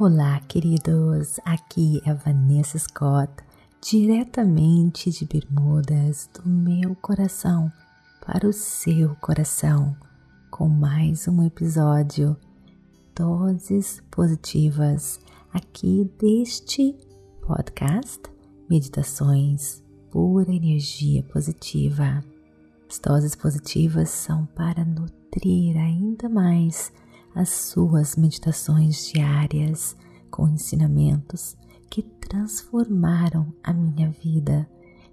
Olá, queridos. Aqui é Vanessa Scott, diretamente de Bermudas, do meu coração para o seu coração, com mais um episódio Doses Positivas aqui deste podcast Meditações Pura Energia Positiva. As doses positivas são para nutrir ainda mais as suas meditações diárias com ensinamentos que transformaram a minha vida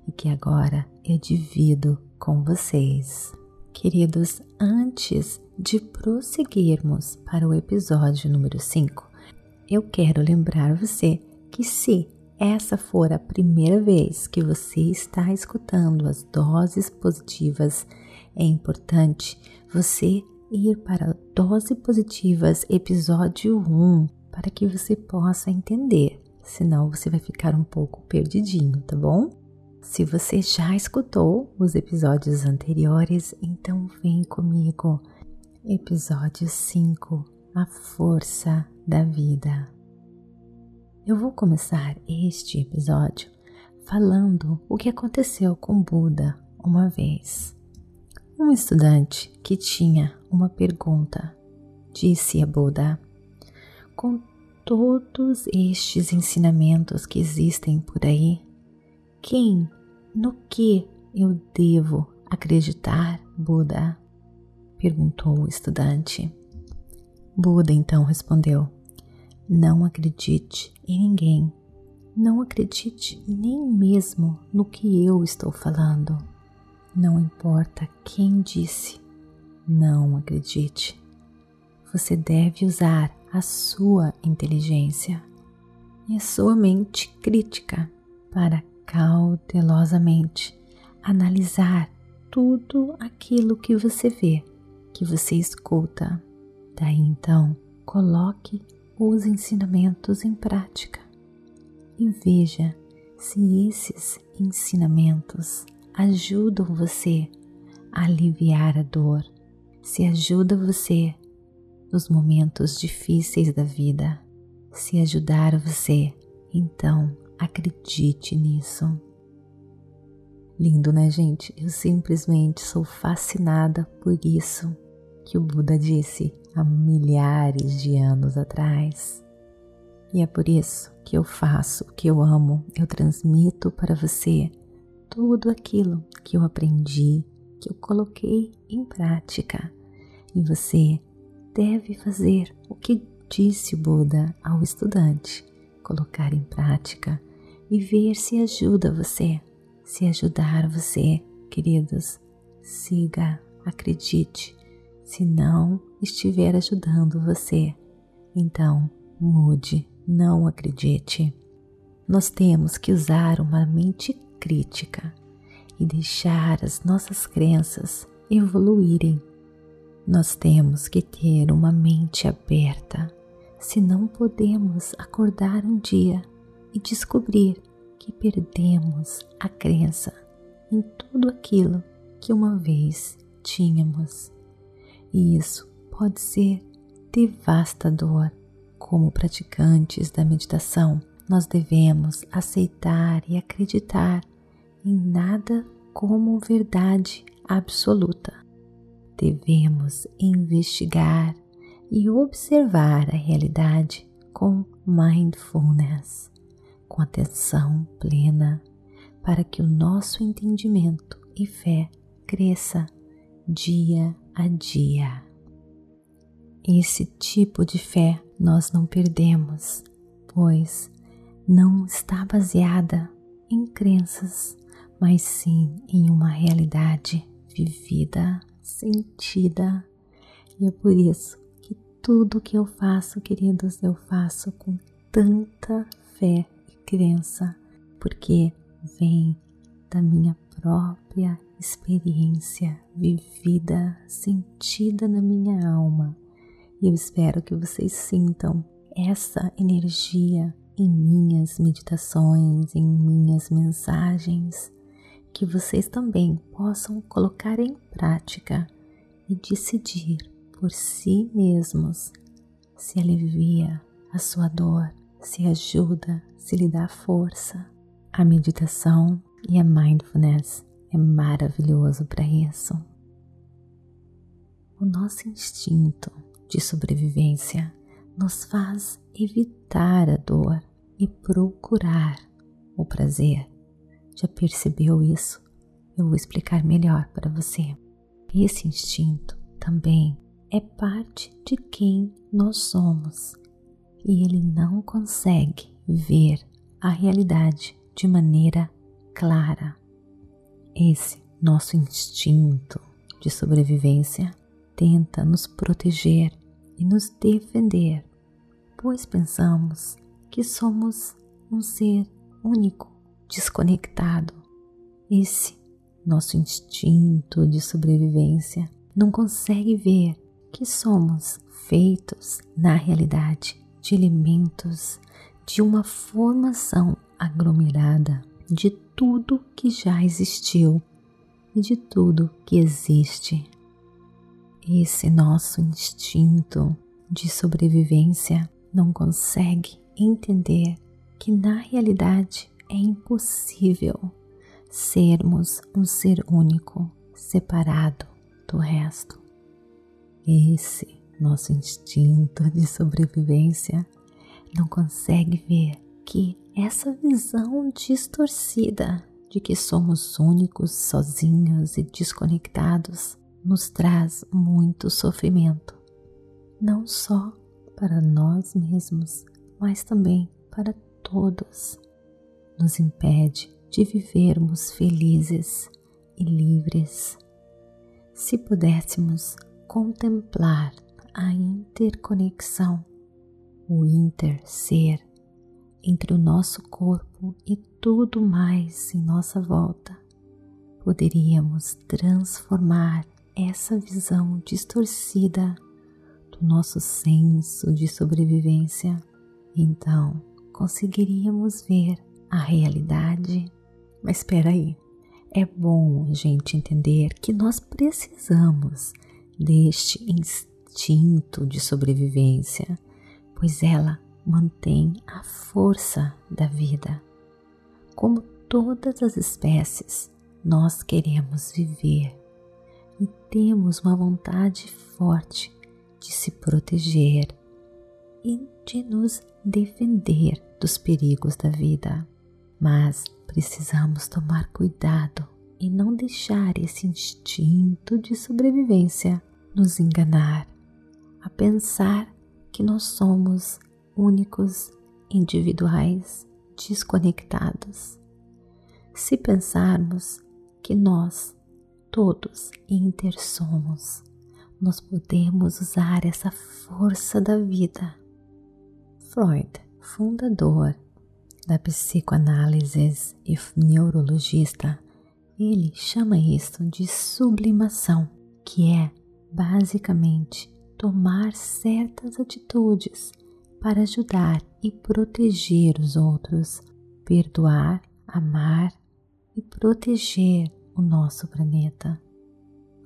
e que agora eu divido com vocês. Queridos, antes de prosseguirmos para o episódio número 5, eu quero lembrar você que se essa for a primeira vez que você está escutando as doses positivas, é importante você ir para Dose Positivas, episódio 1, para que você possa entender, senão você vai ficar um pouco perdidinho, tá bom? Se você já escutou os episódios anteriores, então vem comigo. Episódio 5 A Força da Vida. Eu vou começar este episódio falando o que aconteceu com Buda uma vez. Um estudante que tinha uma pergunta disse a Buda: Com todos estes ensinamentos que existem por aí, quem, no que eu devo acreditar, Buda? perguntou o estudante. Buda então respondeu: Não acredite em ninguém. Não acredite nem mesmo no que eu estou falando não importa quem disse, não acredite. Você deve usar a sua inteligência e a sua mente crítica para cautelosamente analisar tudo aquilo que você vê, que você escuta. Daí então, coloque os ensinamentos em prática e veja se esses ensinamentos ajudam você a aliviar a dor, se ajuda você nos momentos difíceis da vida, se ajudar você, então acredite nisso. Lindo, né, gente? Eu simplesmente sou fascinada por isso que o Buda disse há milhares de anos atrás. E é por isso que eu faço o que eu amo, eu transmito para você tudo aquilo que eu aprendi, que eu coloquei em prática. E você deve fazer o que disse o Buda ao estudante, colocar em prática e ver se ajuda você. Se ajudar você, queridos, siga, acredite. Se não estiver ajudando você, então mude, não acredite. Nós temos que usar uma mente crítica e deixar as nossas crenças evoluírem. Nós temos que ter uma mente aberta, senão podemos acordar um dia e descobrir que perdemos a crença em tudo aquilo que uma vez tínhamos. E isso pode ser devastador. Como praticantes da meditação, nós devemos aceitar e acreditar em nada como verdade absoluta. Devemos investigar e observar a realidade com mindfulness, com atenção plena, para que o nosso entendimento e fé cresça dia a dia. Esse tipo de fé nós não perdemos, pois não está baseada em crenças mas sim em uma realidade vivida, sentida. E é por isso que tudo que eu faço, queridos, eu faço com tanta fé e crença, porque vem da minha própria experiência vivida, sentida na minha alma. E eu espero que vocês sintam essa energia em minhas meditações, em minhas mensagens, que vocês também possam colocar em prática e decidir por si mesmos se alivia a sua dor, se ajuda, se lhe dá força. A meditação e a mindfulness é maravilhoso para isso. O nosso instinto de sobrevivência nos faz evitar a dor e procurar o prazer. Já percebeu isso? Eu vou explicar melhor para você. Esse instinto também é parte de quem nós somos e ele não consegue ver a realidade de maneira clara. Esse nosso instinto de sobrevivência tenta nos proteger e nos defender, pois pensamos que somos um ser único, desconectado. Esse nosso instinto de sobrevivência não consegue ver que somos feitos, na realidade, de elementos de uma formação aglomerada de tudo que já existiu e de tudo que existe. Esse nosso instinto de sobrevivência não consegue entender que na realidade é impossível sermos um ser único, separado do resto. Esse nosso instinto de sobrevivência não consegue ver que essa visão distorcida de que somos únicos, sozinhos e desconectados nos traz muito sofrimento, não só para nós mesmos, mas também para todos. Nos impede de vivermos felizes e livres. Se pudéssemos contemplar a interconexão, o interser entre o nosso corpo e tudo mais em nossa volta, poderíamos transformar essa visão distorcida do nosso senso de sobrevivência, então conseguiríamos ver a realidade. Mas espera aí, é bom a gente entender que nós precisamos deste instinto de sobrevivência, pois ela mantém a força da vida. Como todas as espécies, nós queremos viver e temos uma vontade forte de se proteger e de nos defender dos perigos da vida. Mas precisamos tomar cuidado e não deixar esse instinto de sobrevivência nos enganar, a pensar que nós somos únicos, individuais, desconectados. Se pensarmos que nós todos intersomos, nós podemos usar essa força da vida. Freud, fundador da psicoanálise e neurologista, ele chama isso de sublimação, que é basicamente tomar certas atitudes para ajudar e proteger os outros, perdoar, amar e proteger o nosso planeta.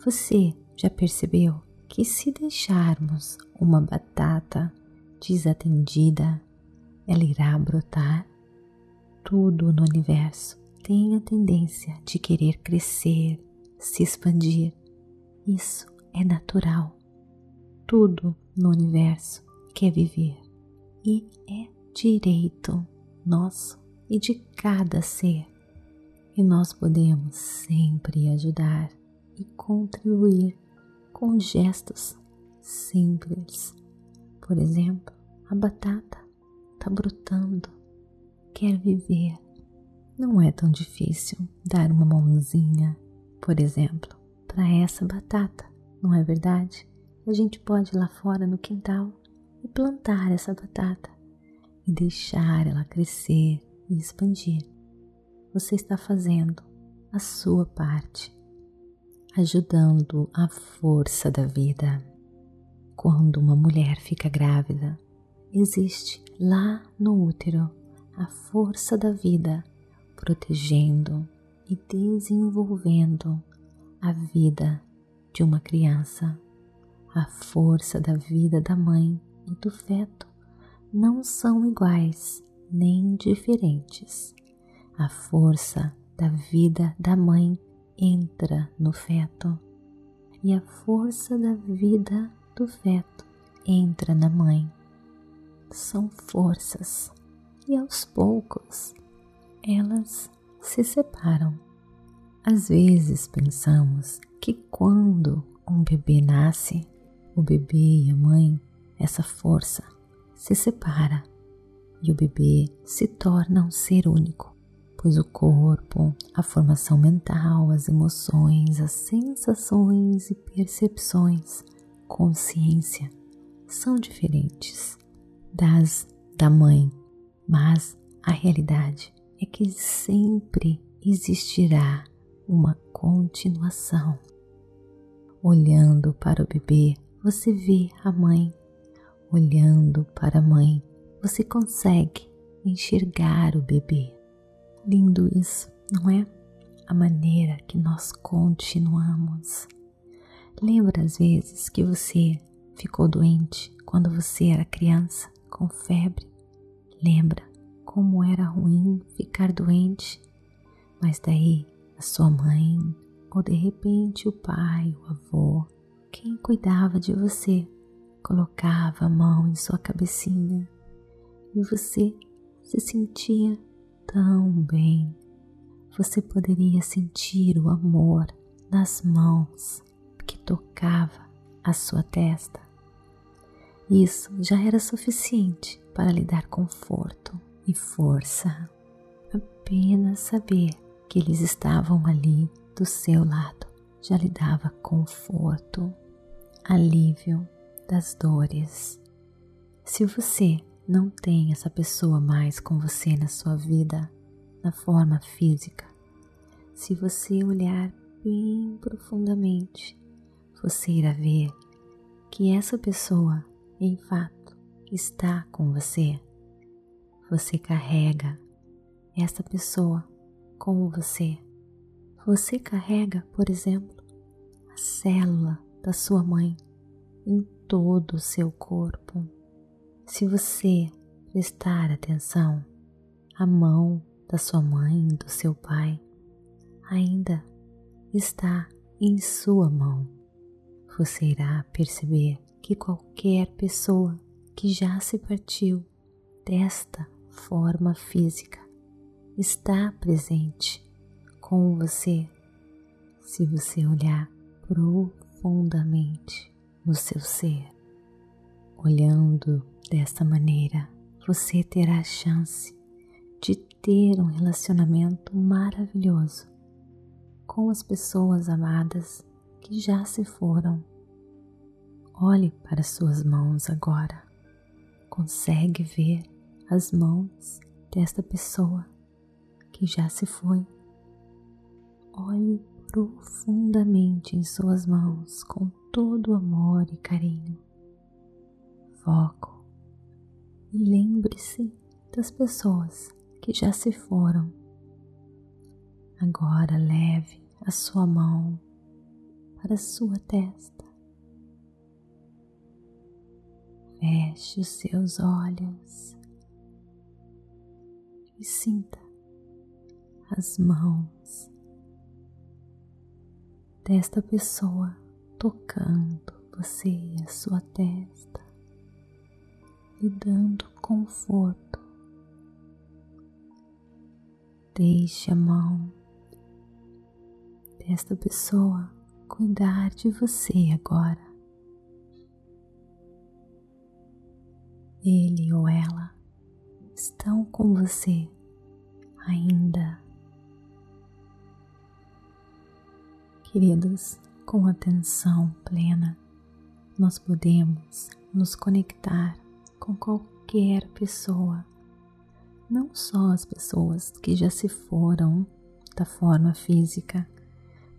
Você já percebeu que se deixarmos uma batata desatendida, ela irá brotar? Tudo no universo tem a tendência de querer crescer, se expandir. Isso é natural. Tudo no universo quer viver e é direito nosso e de cada ser. E nós podemos sempre ajudar e contribuir com gestos simples. Por exemplo, a batata está brotando, quer viver. Não é tão difícil dar uma mãozinha, por exemplo, para essa batata, não é verdade? A gente pode ir lá fora no quintal e plantar essa batata e deixar ela crescer e expandir. Você está fazendo a sua parte, ajudando a força da vida. Quando uma mulher fica grávida, existe lá no útero a força da vida protegendo e desenvolvendo a vida de uma criança, a força da vida da mãe e do feto não são iguais nem diferentes. A força da vida da mãe entra no feto e a força da vida do feto entra na mãe. São forças e aos poucos elas se separam. Às vezes pensamos que quando um bebê nasce, o bebê e a mãe, essa força se separa e o bebê se torna um ser único, pois o corpo, a formação mental, as emoções, as sensações e percepções, consciência são diferentes das da mãe, mas a realidade é que sempre existirá uma continuação. Olhando para o bebê, você vê a mãe. Olhando para a mãe, você consegue enxergar o bebê. Lindo isso, não é? A maneira que nós continuamos. Lembra às vezes que você ficou doente quando você era criança, com febre? Lembra como era ruim ficar doente? Mas daí a sua mãe, ou de repente o pai, o avô, quem cuidava de você, colocava a mão em sua cabecinha e você se sentia tão bem. Você poderia sentir o amor nas mãos que tocava a sua testa. Isso já era suficiente para lhe dar conforto e força. Apenas saber que eles estavam ali do seu lado já lhe dava conforto, alívio das dores. Se você não tem essa pessoa mais com você na sua vida, na forma física, se você olhar bem profundamente, você irá ver que essa pessoa, em fato, está com você. Você carrega essa pessoa com você. Você carrega, por exemplo, a célula da sua mãe em todo o seu corpo. Se você prestar atenção, a mão da sua mãe, do seu pai, ainda está em sua mão. Você irá perceber que qualquer pessoa que já se partiu desta forma física está presente com você se você olhar profundamente no seu ser. Olhando desta maneira, você terá a chance de ter um relacionamento maravilhoso com as pessoas amadas que já se foram. Olhe para suas mãos agora. Consegue ver as mãos desta pessoa que já se foi. Olhe profundamente em suas mãos com todo amor e carinho. Foco e lembre-se das pessoas que já se foram. Agora leve a sua mão para sua testa. Feche os seus olhos e sinta as mãos desta pessoa tocando você e a sua testa e dando conforto. Deixe a mão desta pessoa cuidar de você agora. ele ou ela estão com você ainda. Queridos, com atenção plena, nós podemos nos conectar com qualquer pessoa, não só as pessoas que já se foram da forma física,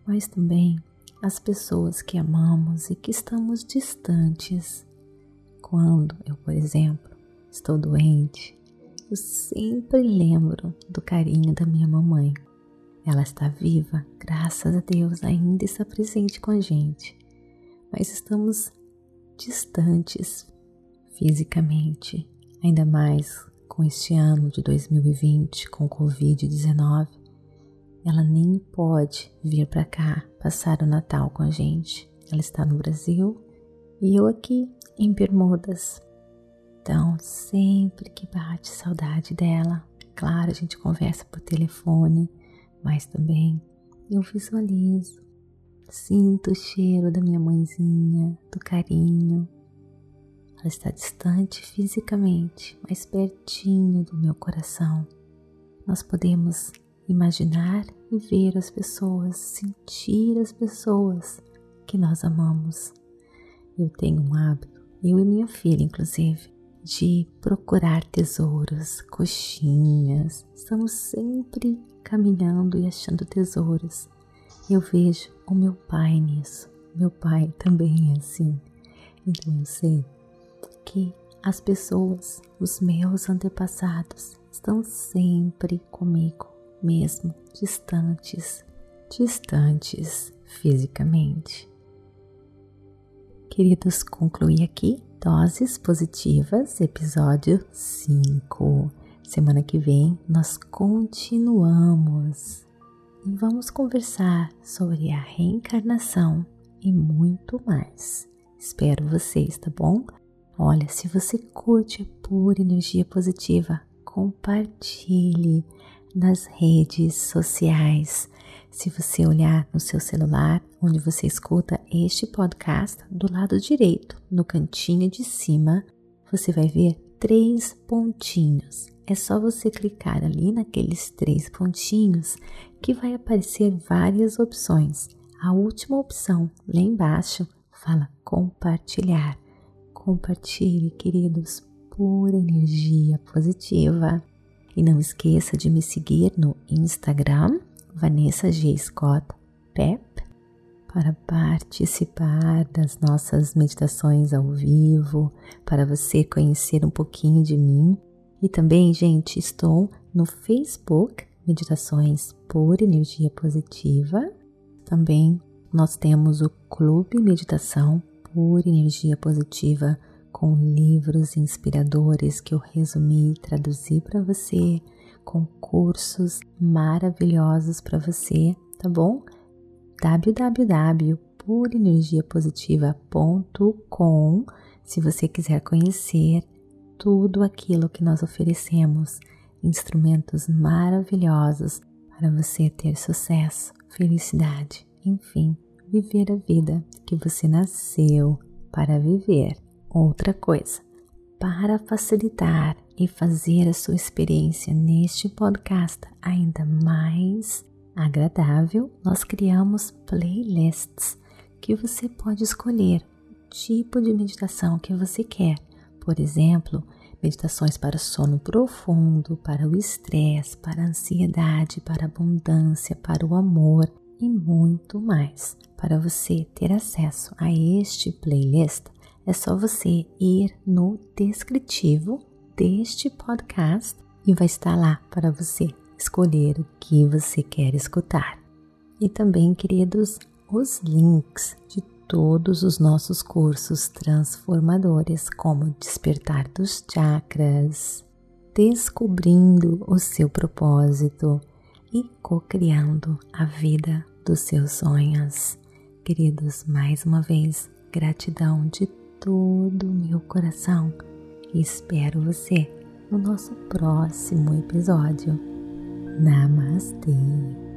mas também as pessoas que amamos e que estamos distantes. Quando eu, por exemplo, estou doente, eu sempre lembro do carinho da minha mamãe. Ela está viva, graças a Deus, ainda está presente com a gente, mas estamos distantes fisicamente, ainda mais com este ano de 2020 com Covid-19, ela nem pode vir para cá passar o Natal com a gente. Ela está no Brasil e eu aqui em Bermudas. Então, sempre que bate saudade dela, claro, a gente conversa por telefone, mas também eu visualizo, sinto o cheiro da minha mãezinha, do carinho, ela está distante fisicamente, mas pertinho do meu coração. Nós podemos imaginar e ver as pessoas, sentir as pessoas que nós amamos. Eu tenho um hábito, eu e minha filha, inclusive, de procurar tesouros, coxinhas. Estamos sempre caminhando e achando tesouros. Eu vejo o meu pai nisso. Meu pai também é assim. Então eu sei que as pessoas, os meus antepassados, estão sempre comigo, mesmo distantes, distantes fisicamente. Queridos, concluí aqui Doses Positivas, episódio 5. Semana que vem nós continuamos e vamos conversar sobre a reencarnação e muito mais. Espero vocês, tá bom? Olha, se você curte a pura energia positiva, compartilhe nas redes sociais. Se você olhar no seu celular, onde você escuta este podcast, do lado direito, no cantinho de cima, você vai ver três pontinhos. É só você clicar ali naqueles três pontinhos que vai aparecer várias opções. A última opção, lá embaixo, fala compartilhar compartilhe, queridos, pura energia positiva. E não esqueça de me seguir no Instagram, Vanessa G. Scott Pep, para participar das nossas meditações ao vivo, para você conhecer um pouquinho de mim. E também, gente, estou no Facebook, Meditações por Energia Positiva. Também nós temos o Clube Meditação pura energia positiva com livros inspiradores que eu resumi e traduzi para você, com cursos maravilhosos para você, tá bom? www.purenergiapositiva.com se você quiser conhecer tudo aquilo que nós oferecemos, instrumentos maravilhosos para você ter sucesso, felicidade, enfim, viver a vida que você nasceu para viver. Outra coisa, para facilitar e fazer a sua experiência neste podcast ainda mais agradável, nós criamos playlists que você pode escolher o tipo de meditação que você quer. Por exemplo, meditações para sono profundo, para o estresse, para a ansiedade, para a abundância, para o amor e muito mais. Para você ter acesso a este playlist, é só você ir no descritivo deste podcast e vai estar lá para você escolher o que você quer escutar. E também, queridos, os links de todos os nossos cursos transformadores, como Despertar dos Chakras, Descobrindo o seu propósito e co-criando a vida dos seus sonhos. Queridos, mais uma vez, gratidão de todo o meu coração e espero você no nosso próximo episódio. Namastê!